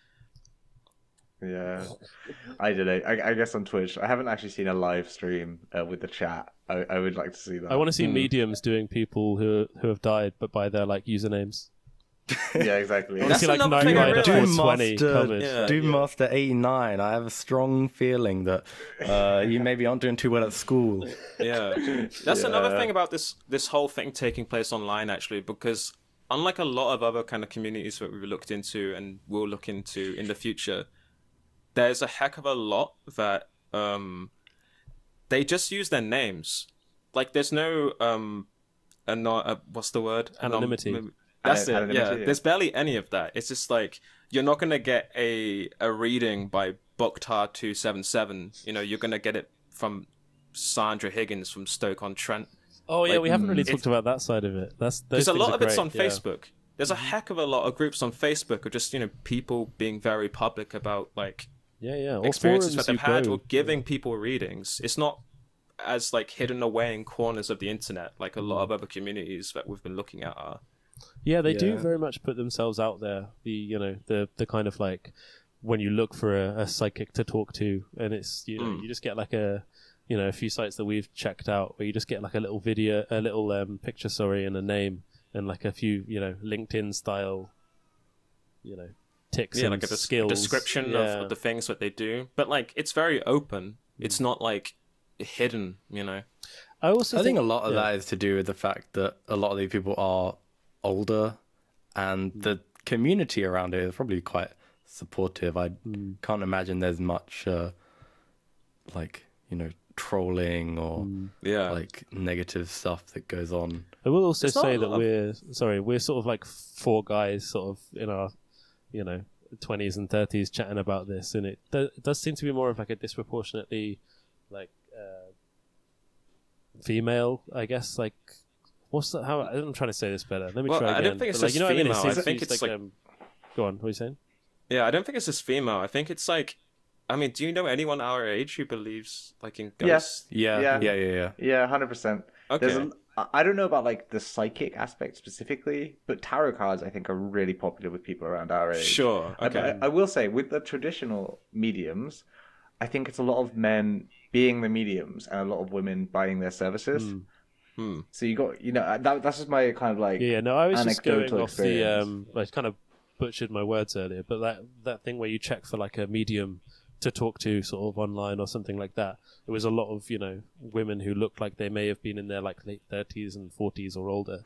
[SPEAKER 1] Yeah, [LAUGHS] I did it. I, I guess on Twitch, I haven't actually seen a live stream uh, with the chat. I, I would like to see that.
[SPEAKER 4] I want to see
[SPEAKER 2] Hmm.
[SPEAKER 4] mediums doing people who who have died, but by their like usernames. [LAUGHS]
[SPEAKER 1] Yeah, exactly.
[SPEAKER 4] I want to
[SPEAKER 2] That's
[SPEAKER 4] see like
[SPEAKER 2] another
[SPEAKER 4] Knight
[SPEAKER 2] thing I
[SPEAKER 4] Rider
[SPEAKER 2] realised.
[SPEAKER 4] 420
[SPEAKER 3] Doom
[SPEAKER 4] covered.
[SPEAKER 2] Yeah.
[SPEAKER 3] Doom Master 89. I have a strong feeling that uh, you [LAUGHS] maybe aren't doing too well at school.
[SPEAKER 2] Yeah, that's another thing about this this whole thing taking place online actually, because unlike a lot of other kind of communities that we've looked into and will look into in the future, there's a heck of a lot that um they just use their names. Like there's no um, ano- uh, what's the word? Anom-
[SPEAKER 4] Anonymity.
[SPEAKER 2] That's it.
[SPEAKER 1] anonymity,
[SPEAKER 2] yeah,
[SPEAKER 1] yeah.
[SPEAKER 2] there's barely any of that. It's just like you're not gonna get a a reading by Boktar two seven seven. You know, you're gonna get it from Sandra Higgins from Stoke on Trent.
[SPEAKER 4] Oh yeah,
[SPEAKER 2] Like,
[SPEAKER 4] we haven't really talked about that side of it. That's
[SPEAKER 2] There's a lot
[SPEAKER 4] are
[SPEAKER 2] of it's on
[SPEAKER 4] yeah.
[SPEAKER 2] Facebook. There's a heck of a lot of groups on Facebook of just you know people being very public about like
[SPEAKER 4] Yeah, yeah. Or
[SPEAKER 2] experiences that they've had
[SPEAKER 4] go-
[SPEAKER 2] or giving people readings. It's not as like hidden away in corners of the internet like a
[SPEAKER 4] Mm.
[SPEAKER 2] lot of other communities that we've been looking at are.
[SPEAKER 4] Yeah, they do very much put themselves out there. The you know the the kind of like when you look for a, a psychic to talk to, and it's you know
[SPEAKER 2] Mm.
[SPEAKER 4] you just get like a you know a few sites that we've checked out where you just get like a little video, a little um, picture, sorry, and a name, and like a few you know LinkedIn style, you know ticks
[SPEAKER 2] yeah,
[SPEAKER 4] and
[SPEAKER 2] like a des-
[SPEAKER 4] skills
[SPEAKER 2] description
[SPEAKER 4] yeah.
[SPEAKER 2] of, of the things that they do. But like, it's very open.
[SPEAKER 4] Mm.
[SPEAKER 2] It's not like hidden. You know.
[SPEAKER 4] I also
[SPEAKER 3] I think a lot of
[SPEAKER 4] yeah.
[SPEAKER 3] that is to do with the fact that a lot of these people are older and the community around it is probably quite supportive. I can't imagine there's much uh, like, you know, trolling or
[SPEAKER 2] Yeah.
[SPEAKER 3] like negative stuff that goes on.
[SPEAKER 4] I will also
[SPEAKER 2] There's not
[SPEAKER 4] say that
[SPEAKER 2] lot
[SPEAKER 4] we're sorry, we're sort of like four guys, sort of in our, you know, twenties and thirties, chatting about this, and it, do, it does seem to be more of like a disproportionately, like, uh, female, I guess. Like, what's that? How I'm trying to say this better. Let me
[SPEAKER 2] Well,
[SPEAKER 4] try
[SPEAKER 2] I don't think it's
[SPEAKER 4] But, like,
[SPEAKER 2] just
[SPEAKER 4] you know what I mean?
[SPEAKER 2] female. I think
[SPEAKER 4] it's
[SPEAKER 2] it's like-
[SPEAKER 4] um, go on. What are you saying?
[SPEAKER 2] Yeah, I don't think it's just female. I think it's like, I mean, do you know anyone our age who believes like in
[SPEAKER 1] Yeah.
[SPEAKER 2] ghosts?
[SPEAKER 3] Yeah,
[SPEAKER 1] Yeah.
[SPEAKER 3] yeah, yeah, yeah.
[SPEAKER 1] Yeah, hundred percent.
[SPEAKER 2] Okay.
[SPEAKER 1] There's a, I- I don't know about like the psychic aspect specifically, but tarot cards I think are really popular with people around our age.
[SPEAKER 2] Sure.
[SPEAKER 1] I-
[SPEAKER 2] Okay.
[SPEAKER 1] I, I will say with the traditional mediums, I think it's a lot of men being the mediums and a lot of women buying their services.
[SPEAKER 2] Hmm.
[SPEAKER 1] So you got you know uh, that, that's just my kind of like
[SPEAKER 4] Yeah, no, I was just going
[SPEAKER 1] anecdotal
[SPEAKER 4] off the um. I kind of butchered my words earlier, but that that thing where you check for like a medium to talk to, sort of online or something like that. It was a lot of you know women who looked like they may have been in their like late thirties and forties or older,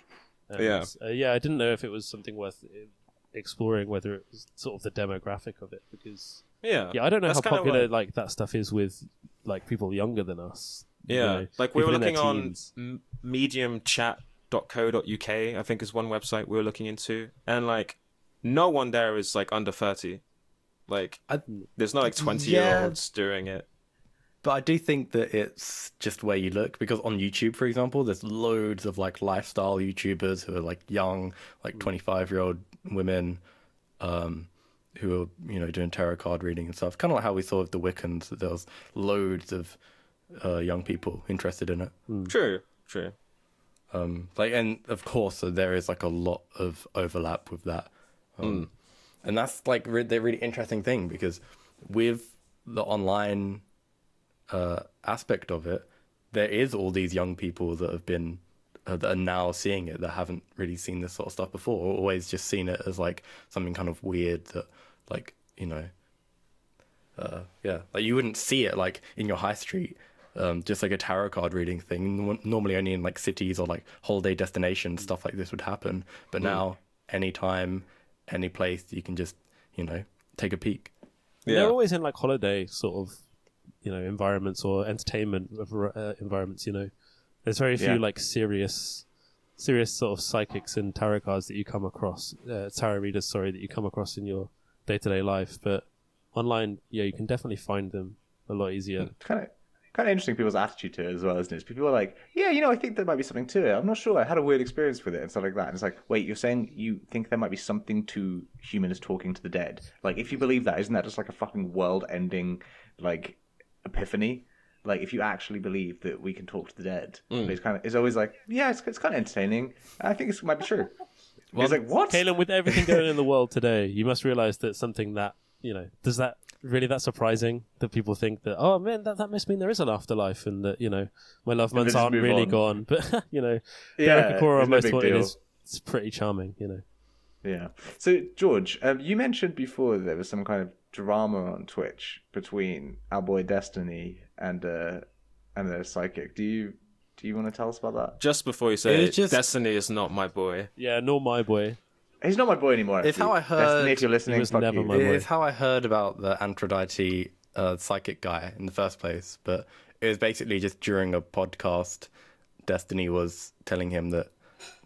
[SPEAKER 4] And,
[SPEAKER 2] Yeah.
[SPEAKER 4] uh, yeah. I didn't know if it was something worth uh, exploring, whether it was sort of the demographic of it, because
[SPEAKER 2] Yeah.
[SPEAKER 4] yeah, I don't know
[SPEAKER 2] That's
[SPEAKER 4] how popular
[SPEAKER 2] like-
[SPEAKER 4] like that stuff is with like people younger than us. you
[SPEAKER 2] Yeah,
[SPEAKER 4] know,
[SPEAKER 2] like we were looking on m- mediumchat.co.uk, I think is one website we were looking into, and like no one there is like under thirty. Like
[SPEAKER 3] I-
[SPEAKER 2] there's not like twenty
[SPEAKER 3] Yeah.
[SPEAKER 2] year olds doing it.
[SPEAKER 3] But I do think that it's just where you look because on YouTube, for example, there's loads of like lifestyle YouTubers who are like young, like 25 year old women, um, who are you know doing tarot card reading and stuff. Kind of like how we saw with the Wiccans, that there was loads of uh, young people interested in it.
[SPEAKER 2] True, true.
[SPEAKER 3] Um, like, and of course, uh, there is like a lot of overlap with that, um, and that's like re- the really interesting thing because with the online uh, aspect of it, there is all these young people that have been uh, that are now seeing it that haven't really seen this sort of stuff before, or always just seen it as like something kind of weird that, like you know, uh, yeah, like you wouldn't see it like in your high street, um, just like a tarot card reading thing. Normally, only in like cities or like holiday destinations, stuff like this would happen. But now, anytime, any place, you can just you know take a peek.
[SPEAKER 2] Yeah.
[SPEAKER 4] They're always in like holiday sort of, you know, environments or entertainment uh, environments. You know, there's very few
[SPEAKER 1] Yeah.
[SPEAKER 4] like serious, serious sort of psychics and tarot cards that you come across, uh, tarot readers, sorry, that you come across in your day to day life. But online, yeah, you can definitely find them a lot easier.
[SPEAKER 1] Kind of kind of interesting people's attitude to it as well, isn't it? People are like, yeah, you know, I think there might be something to it. I'm not sure. I had a weird experience with it and stuff like that. And it's like, wait, you're saying you think there might be something to humans talking to the dead? Like, if you believe that, isn't that just like a fucking world-ending like epiphany? Like, if you actually believe that we can talk to the dead,
[SPEAKER 2] Mm.
[SPEAKER 1] it's kind of it's always like, yeah, it's, it's kind of entertaining. I think it might be true. well, it's like what?
[SPEAKER 4] Caleb, with everything going in the world today, you must realize that something that you know does that really that surprising that people think that oh man that, that must mean there is an afterlife and that you know my loved ones aren't really
[SPEAKER 1] on.
[SPEAKER 4] gone [LAUGHS] but you know
[SPEAKER 1] Yeah,
[SPEAKER 4] Derek Acorah
[SPEAKER 1] it's no
[SPEAKER 4] most
[SPEAKER 1] big
[SPEAKER 4] wanted is it's pretty charming you know
[SPEAKER 1] Yeah. So, George, um, you mentioned before there was some kind of drama on Twitch between our boy Destiny and uh, and the psychic. Do you do you want to tell us about that?
[SPEAKER 2] Just before you say
[SPEAKER 3] It
[SPEAKER 2] it,
[SPEAKER 3] just-
[SPEAKER 2] Destiny is not my boy.
[SPEAKER 4] yeah nor my boy
[SPEAKER 1] He's not my boy anymore.
[SPEAKER 3] It's
[SPEAKER 1] actually.
[SPEAKER 3] how I heard-
[SPEAKER 1] Destiny, if you're listening,
[SPEAKER 4] He was
[SPEAKER 1] fuck
[SPEAKER 4] never
[SPEAKER 1] you.
[SPEAKER 4] my boy.
[SPEAKER 3] is how I heard about the Aphrodite uh, psychic guy in the first place, but it was basically just during a podcast. Destiny was telling him that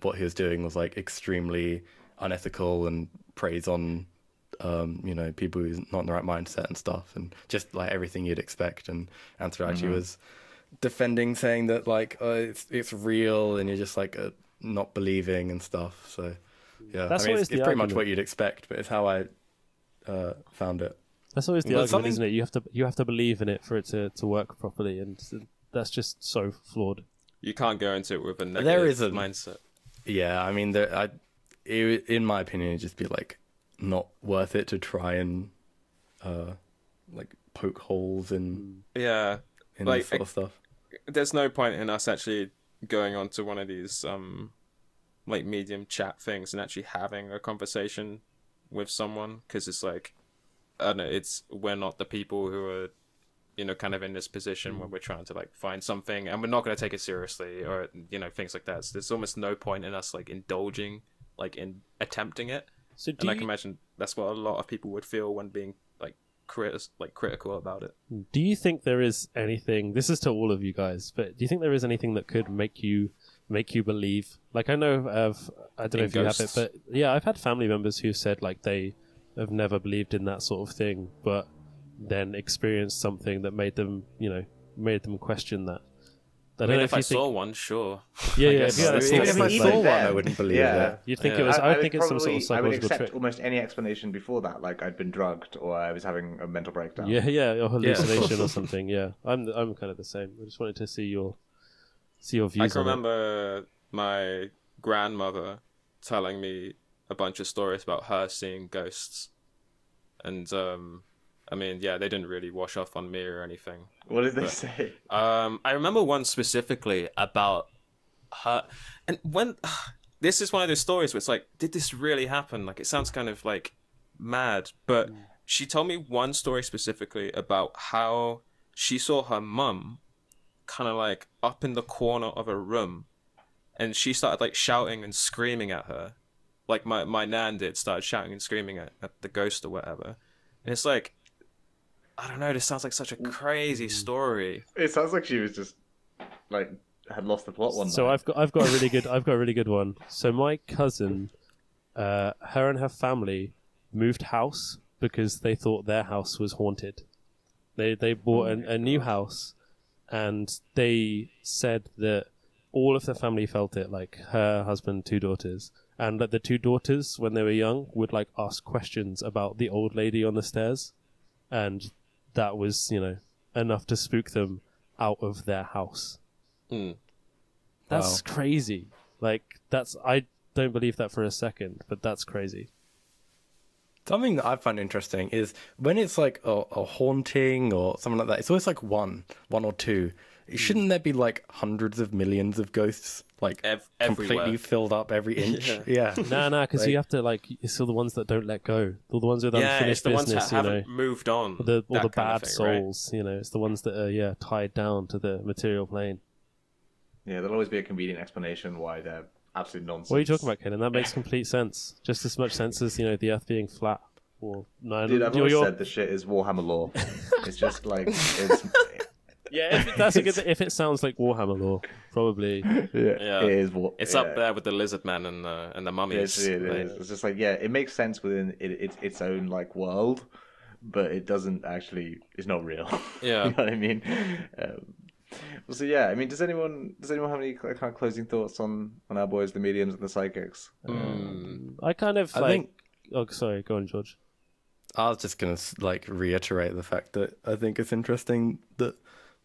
[SPEAKER 3] what he was doing was like extremely unethical and preys on, um, you know, people who's not in the right mindset and stuff, and just like everything you'd expect. And Aphrodite was defending, saying that like uh, it's it's real, and you're just like uh, not believing and stuff. So yeah,
[SPEAKER 4] That's
[SPEAKER 3] I mean,
[SPEAKER 4] always
[SPEAKER 3] it's, it's pretty much what you'd expect, but it's how I uh, found it.
[SPEAKER 4] that's always the
[SPEAKER 3] Well,
[SPEAKER 4] argument
[SPEAKER 3] something-
[SPEAKER 4] isn't it you have to you have to believe in it for it to, to work properly and that's just so flawed
[SPEAKER 2] You can't go into it with a negative
[SPEAKER 3] There is a-
[SPEAKER 2] mindset.
[SPEAKER 3] Yeah, I mean, there, I, it, in my opinion, it'd just be like not worth it to try and, uh, like poke holes in
[SPEAKER 2] Yeah,
[SPEAKER 3] in
[SPEAKER 2] Like,
[SPEAKER 3] this sort of stuff.
[SPEAKER 2] there's no point in us actually going on to one of these um like medium chat things and actually having a conversation with someone because it's like I don't know it's we're not the people who are you know kind of in this position where we're trying to like find something and we're not going to take it seriously or you know things like that. So there's almost no point in us like indulging like in attempting it.
[SPEAKER 4] So do
[SPEAKER 2] and I
[SPEAKER 4] you,
[SPEAKER 2] can imagine that's what a lot of people would feel when being like crit- like critical about it.
[SPEAKER 4] Do you think there is anything this is to all of you guys but do you think there is anything that could make you make you believe like i know of i don't know
[SPEAKER 2] In
[SPEAKER 4] if you have it but yeah i've had family members who said like they have never believed in that sort of thing but then experienced something that made them you know made them question that I
[SPEAKER 2] I
[SPEAKER 4] don't
[SPEAKER 2] mean
[SPEAKER 4] know
[SPEAKER 2] if
[SPEAKER 4] you
[SPEAKER 2] I
[SPEAKER 4] think,
[SPEAKER 2] saw one sure
[SPEAKER 4] yeah, [LAUGHS]
[SPEAKER 2] I
[SPEAKER 4] yeah,
[SPEAKER 2] guess
[SPEAKER 4] if you had a
[SPEAKER 2] so.
[SPEAKER 4] sort
[SPEAKER 3] Even if I saw one,
[SPEAKER 1] then,
[SPEAKER 3] I wouldn't believe
[SPEAKER 1] yeah.
[SPEAKER 3] it.
[SPEAKER 4] you'd think
[SPEAKER 2] Yeah.
[SPEAKER 4] it was. I,
[SPEAKER 1] would
[SPEAKER 4] think it's some sort
[SPEAKER 1] probably-
[SPEAKER 4] of
[SPEAKER 1] I would
[SPEAKER 4] psychological
[SPEAKER 1] accept
[SPEAKER 4] trick.
[SPEAKER 1] almost any explanation before that, like I'd been drugged or I was having a mental breakdown.
[SPEAKER 4] Yeah, yeah, or hallucination or something. Yeah, I'm I'm kind of the same. I just wanted to see your see your views.
[SPEAKER 2] I can
[SPEAKER 4] on it.
[SPEAKER 2] remember my grandmother telling me a bunch of stories about her seeing ghosts, and um, I mean, yeah, they didn't really wash off on me or anything.
[SPEAKER 1] What did they
[SPEAKER 2] But-
[SPEAKER 1] say?
[SPEAKER 2] Um, I remember one specifically about her, and when [SIGHS] this is one of those stories where it's like, did this really happen? Like, it sounds kind of like mad, but she told me one story specifically about how she saw her mum kind of like up in the corner of a room and she started like shouting and screaming at her, like my my nan did, started shouting and screaming at, at the ghost or whatever. And it's like, I don't know. This sounds like such a crazy story.
[SPEAKER 1] It sounds like she was just like had lost the plot one
[SPEAKER 4] So
[SPEAKER 1] night.
[SPEAKER 4] I've got I've got a really good I've got a really good one. So my cousin, uh, her and her family moved house because they thought their house was haunted. They they bought a, a new house, and they said that all of the family felt it. Like her husband, two daughters, and that the two daughters, when they were young, would like ask questions about the old lady on the stairs, and that was you know enough to spook them out of their house.
[SPEAKER 2] Mm.
[SPEAKER 4] That's crazy. Like that's I don't believe that for a second, but that's crazy.
[SPEAKER 3] Something that I find interesting is when it's like a, a haunting or something like that. It's always like one, one or two. Hmm. Shouldn't there be like hundreds of millions of ghosts, like
[SPEAKER 2] Ev-
[SPEAKER 3] completely filled up every [LAUGHS] inch? yeah. [LAUGHS]
[SPEAKER 4] Nah, nah, because
[SPEAKER 3] Like-
[SPEAKER 4] you have to like it's all the ones that don't let go, all the ones with
[SPEAKER 2] Yeah,
[SPEAKER 4] unfinished
[SPEAKER 2] it's the ones
[SPEAKER 4] business,
[SPEAKER 2] that
[SPEAKER 4] you know,
[SPEAKER 2] haven't moved on.
[SPEAKER 4] the all the bad
[SPEAKER 2] thing, right?
[SPEAKER 4] souls, you know, it's the ones that are yeah tied down to the material plane.
[SPEAKER 1] Yeah, there'll always be a convenient explanation why they're absolute nonsense.
[SPEAKER 4] What are you talking about, Kaden? That makes complete sense. Just as much sense as you know the Earth being flat. Or no,
[SPEAKER 1] Dude, I've
[SPEAKER 4] you're-
[SPEAKER 1] always
[SPEAKER 4] you're-
[SPEAKER 1] said the shit is Warhammer lore. [LAUGHS] it's just like it's
[SPEAKER 4] yeah. If it, that's a good. If it sounds like Warhammer lore, probably.
[SPEAKER 1] yeah,
[SPEAKER 2] Yeah.
[SPEAKER 1] it is. War-
[SPEAKER 2] It's
[SPEAKER 1] yeah.
[SPEAKER 2] up there with the lizard man and the and the mummies.
[SPEAKER 1] It's, it
[SPEAKER 2] like-
[SPEAKER 1] is. It's just like yeah, it makes sense within it, its its own like world, but it doesn't actually. It's not real.
[SPEAKER 2] Yeah. [LAUGHS]
[SPEAKER 1] you know what I mean. Um, well, so yeah, I mean, does anyone does anyone have any kind of closing thoughts on on our boys, the mediums and the psychics?
[SPEAKER 2] Mm.
[SPEAKER 4] I kind of
[SPEAKER 3] I
[SPEAKER 4] like.
[SPEAKER 3] think-
[SPEAKER 4] Oh, sorry. Go on, George.
[SPEAKER 3] I was just gonna like reiterate the fact that I think it's interesting that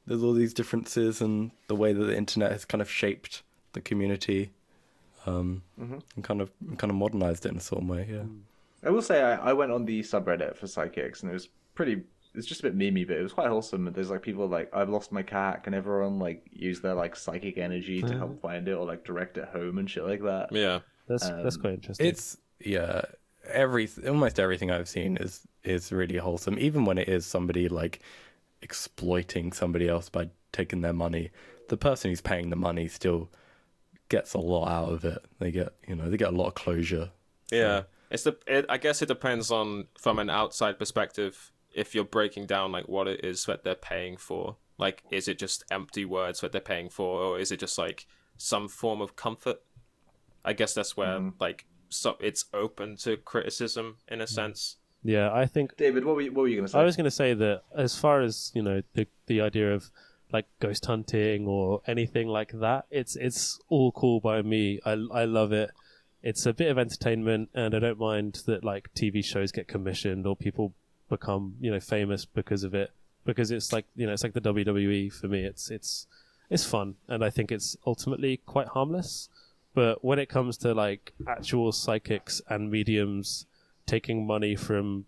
[SPEAKER 3] there's all these differences and the way that the internet has kind of shaped the community, um, and kind of kind of modernized it in a certain way. Yeah.
[SPEAKER 1] I will say I, I went on the subreddit for psychics and it was pretty. It's just a bit memey, but it was quite wholesome. There's like people like I've lost my cat, and everyone like use their like psychic energy to help find it or like direct it home and shit like that.
[SPEAKER 2] Yeah.
[SPEAKER 4] That's that's
[SPEAKER 1] Um,
[SPEAKER 4] quite interesting.
[SPEAKER 3] It's yeah, every almost everything I've seen is is really wholesome. Even when it is somebody like exploiting somebody else by taking their money, the person who's paying the money still gets a lot out of it. They get you know they get a lot of closure.
[SPEAKER 2] Yeah, it's the. It, I guess it depends on from an outside perspective if you're breaking down like what it is that they're paying for. Like, is it just empty words that they're paying for, or is it just like some form of comfort? I guess that's where mm-hmm. like so it's open to criticism in a mm. sense.
[SPEAKER 4] yeah, I think
[SPEAKER 1] David, what were you, what were you going to say?
[SPEAKER 4] I was going to say that as far as you know the the idea of like ghost hunting or anything like that, it's it's all cool by me. I I love it. It's a bit of entertainment, and I don't mind that like TV shows get commissioned or people become you know famous because of it. Because it's like you know it's like the WWE for me. It's it's it's fun, and I think it's ultimately quite harmless. But when it comes to like actual psychics and mediums taking money from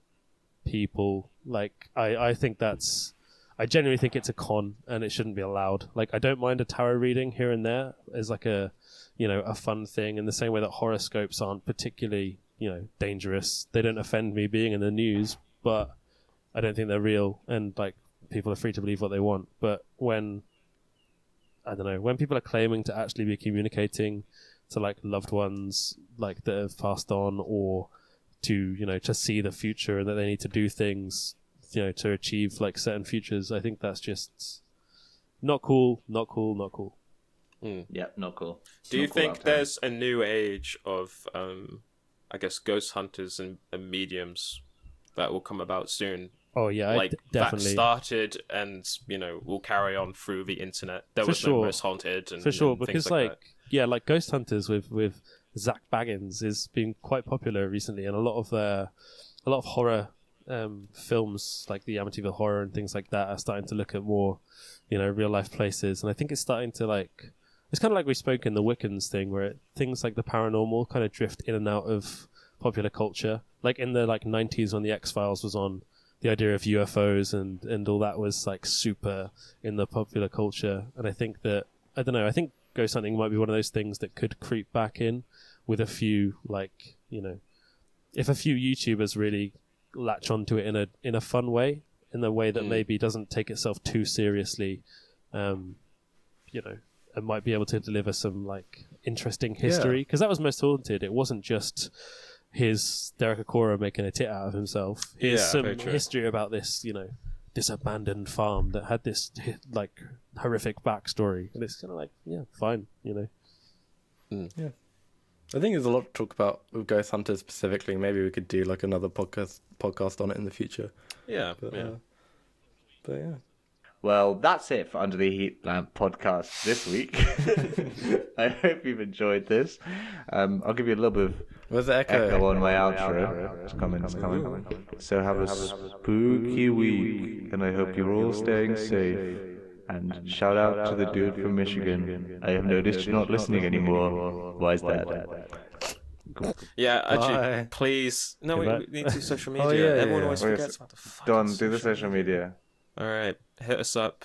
[SPEAKER 4] people. Like I, I think that's I genuinely think it's a con and it shouldn't be allowed. Like I don't mind a tarot reading here and there as like a you know, a fun thing in the same way that horoscopes aren't particularly, you know, dangerous. They don't offend me being in the news, but I don't think they're real and like people are free to believe what they want. But when I don't know, when people are claiming to actually be communicating to like loved ones like that have passed on or to you know to see the future and that they need to do things you know to achieve like certain futures i think that's just not cool not cool not cool
[SPEAKER 1] yeah, not cool.
[SPEAKER 2] Do you
[SPEAKER 1] cool
[SPEAKER 2] think there's a new age of, um, I guess, ghost hunters and, and mediums that will come about soon?
[SPEAKER 4] oh yeah
[SPEAKER 2] like
[SPEAKER 4] d-
[SPEAKER 2] that started and you know will carry on through the internet. There
[SPEAKER 4] For
[SPEAKER 2] was
[SPEAKER 4] sure.
[SPEAKER 2] no most haunted and
[SPEAKER 4] for sure
[SPEAKER 2] and things
[SPEAKER 4] because
[SPEAKER 2] like,
[SPEAKER 4] like, yeah like ghost hunters with with Zak Bagans is been quite popular recently and a lot of uh a lot of horror um films like the amityville horror and things like that are starting to look at more you know real life places and i think it's starting to like it's kind of like we spoke in the wiccans thing where it, things like the paranormal kind of drift in and out of popular culture like in the like 90s when the x-files was on the idea of ufos and and all that was like super in the popular culture and i think that i don't know i think ghost hunting might be one of those things that could creep back in with a few like you know if a few youtubers really latch onto it in a in a fun way in a way that
[SPEAKER 2] Mm.
[SPEAKER 4] maybe doesn't take itself too seriously um you know and might be able to deliver some like interesting history because that was most haunted. It wasn't just his Derek Acorah making a tit out of himself. Here's
[SPEAKER 2] Yeah,
[SPEAKER 4] some
[SPEAKER 2] very true.
[SPEAKER 4] history about this, you know, this abandoned farm that had this like horrific backstory, and it's kind of like, yeah, fine, you know.
[SPEAKER 3] I think there's a lot to talk about with Ghost Hunters specifically. Maybe we could do like another podcast podcast on it in the future.
[SPEAKER 2] Yeah,
[SPEAKER 3] But,
[SPEAKER 2] yeah.
[SPEAKER 3] uh, but yeah.
[SPEAKER 1] Well, that's it for Under the Heat Lamp podcast this week. [LAUGHS] I hope you've enjoyed this. Um, I'll give you a little bit of
[SPEAKER 3] Where's the echo?
[SPEAKER 1] echo on my outro. It's coming, it's coming. So have a spooky week, and I hope you're all staying safe. And shout out to the dude from Michigan. I have noticed you're not listening anymore. Why is that?
[SPEAKER 2] Yeah, actually, please. No, we, we need to do social [LAUGHS] media.
[SPEAKER 3] Oh, yeah, yeah,
[SPEAKER 2] Everyone
[SPEAKER 3] yeah.
[SPEAKER 2] always
[SPEAKER 1] Oh,
[SPEAKER 2] forgets about the fucking
[SPEAKER 1] Don, do the social media.
[SPEAKER 2] All right, hit us up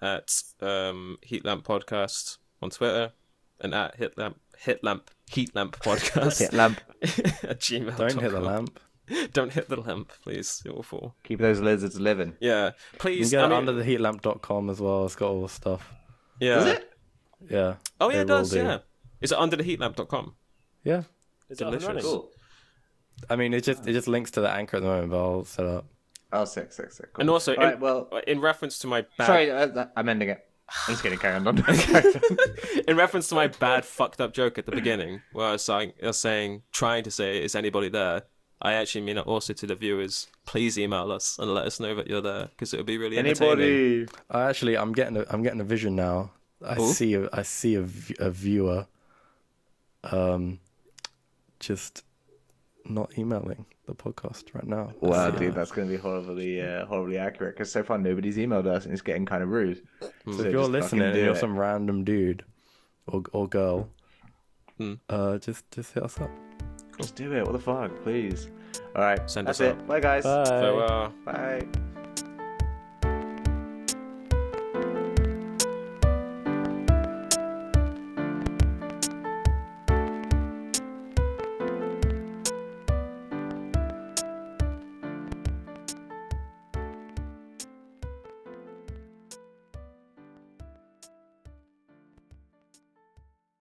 [SPEAKER 2] at um, Heat Lamp Podcast on Twitter and at Hit Lamp Hit Lamp Heat Lamp [LAUGHS] Podcast
[SPEAKER 1] Hit lamp. [LAUGHS]
[SPEAKER 2] at gmail.
[SPEAKER 3] Don't hit the lamp. [LAUGHS]
[SPEAKER 2] Don't hit the lamp, please. It will fall.
[SPEAKER 1] Keep those lizards living.
[SPEAKER 2] Yeah,
[SPEAKER 3] You can
[SPEAKER 2] please.
[SPEAKER 3] get
[SPEAKER 2] I
[SPEAKER 3] it
[SPEAKER 2] mean,
[SPEAKER 3] under the heatlamp.com as well. It's got all the stuff.
[SPEAKER 2] yeah.
[SPEAKER 1] Does it?
[SPEAKER 3] Yeah.
[SPEAKER 2] Oh yeah, it
[SPEAKER 3] They
[SPEAKER 2] does.
[SPEAKER 3] do.
[SPEAKER 2] Yeah. Is it under the heatlamp.com?
[SPEAKER 3] Yeah.
[SPEAKER 4] Is it up
[SPEAKER 2] Delicious.
[SPEAKER 4] running?
[SPEAKER 3] I mean, it just it just links to the anchor at the moment, but I'll set up.
[SPEAKER 1] Oh, sick, sick, sick. Cool.
[SPEAKER 2] And also,
[SPEAKER 1] All
[SPEAKER 2] in,
[SPEAKER 1] right, well,
[SPEAKER 2] in reference to my bad,
[SPEAKER 1] sorry, uh, I'm ending it. I'm just kidding. Carry on, Don. [LAUGHS]
[SPEAKER 2] in reference to my bad fucked up joke at the beginning, where I was saying, I was saying, trying to say, is anybody there? I actually mean it also to the viewers. Please email us and let us know that you're there because it would be really entertaining.
[SPEAKER 1] Anybody?
[SPEAKER 3] Actually, I'm getting a, I'm getting a vision now. I
[SPEAKER 2] Ooh.
[SPEAKER 3] see a, I see a, v- a viewer, um, just not emailing the podcast right now. I
[SPEAKER 1] Wow,
[SPEAKER 3] see
[SPEAKER 1] dude, that's going to be horribly, uh, horribly accurate. Because so far nobody's emailed us, and it's getting kind of rude.
[SPEAKER 3] So
[SPEAKER 1] So
[SPEAKER 3] if you're listening
[SPEAKER 1] fucking
[SPEAKER 3] and
[SPEAKER 1] do
[SPEAKER 3] you're
[SPEAKER 1] it.
[SPEAKER 3] some random dude or or girl,
[SPEAKER 2] Hmm.
[SPEAKER 3] uh, just just hit us up.
[SPEAKER 1] Just do it. What the fuck, please. All right,
[SPEAKER 2] Send
[SPEAKER 1] that's
[SPEAKER 2] us
[SPEAKER 1] it.
[SPEAKER 2] out.
[SPEAKER 1] Bye, guys.
[SPEAKER 4] Bye.
[SPEAKER 2] So, uh,
[SPEAKER 1] Bye.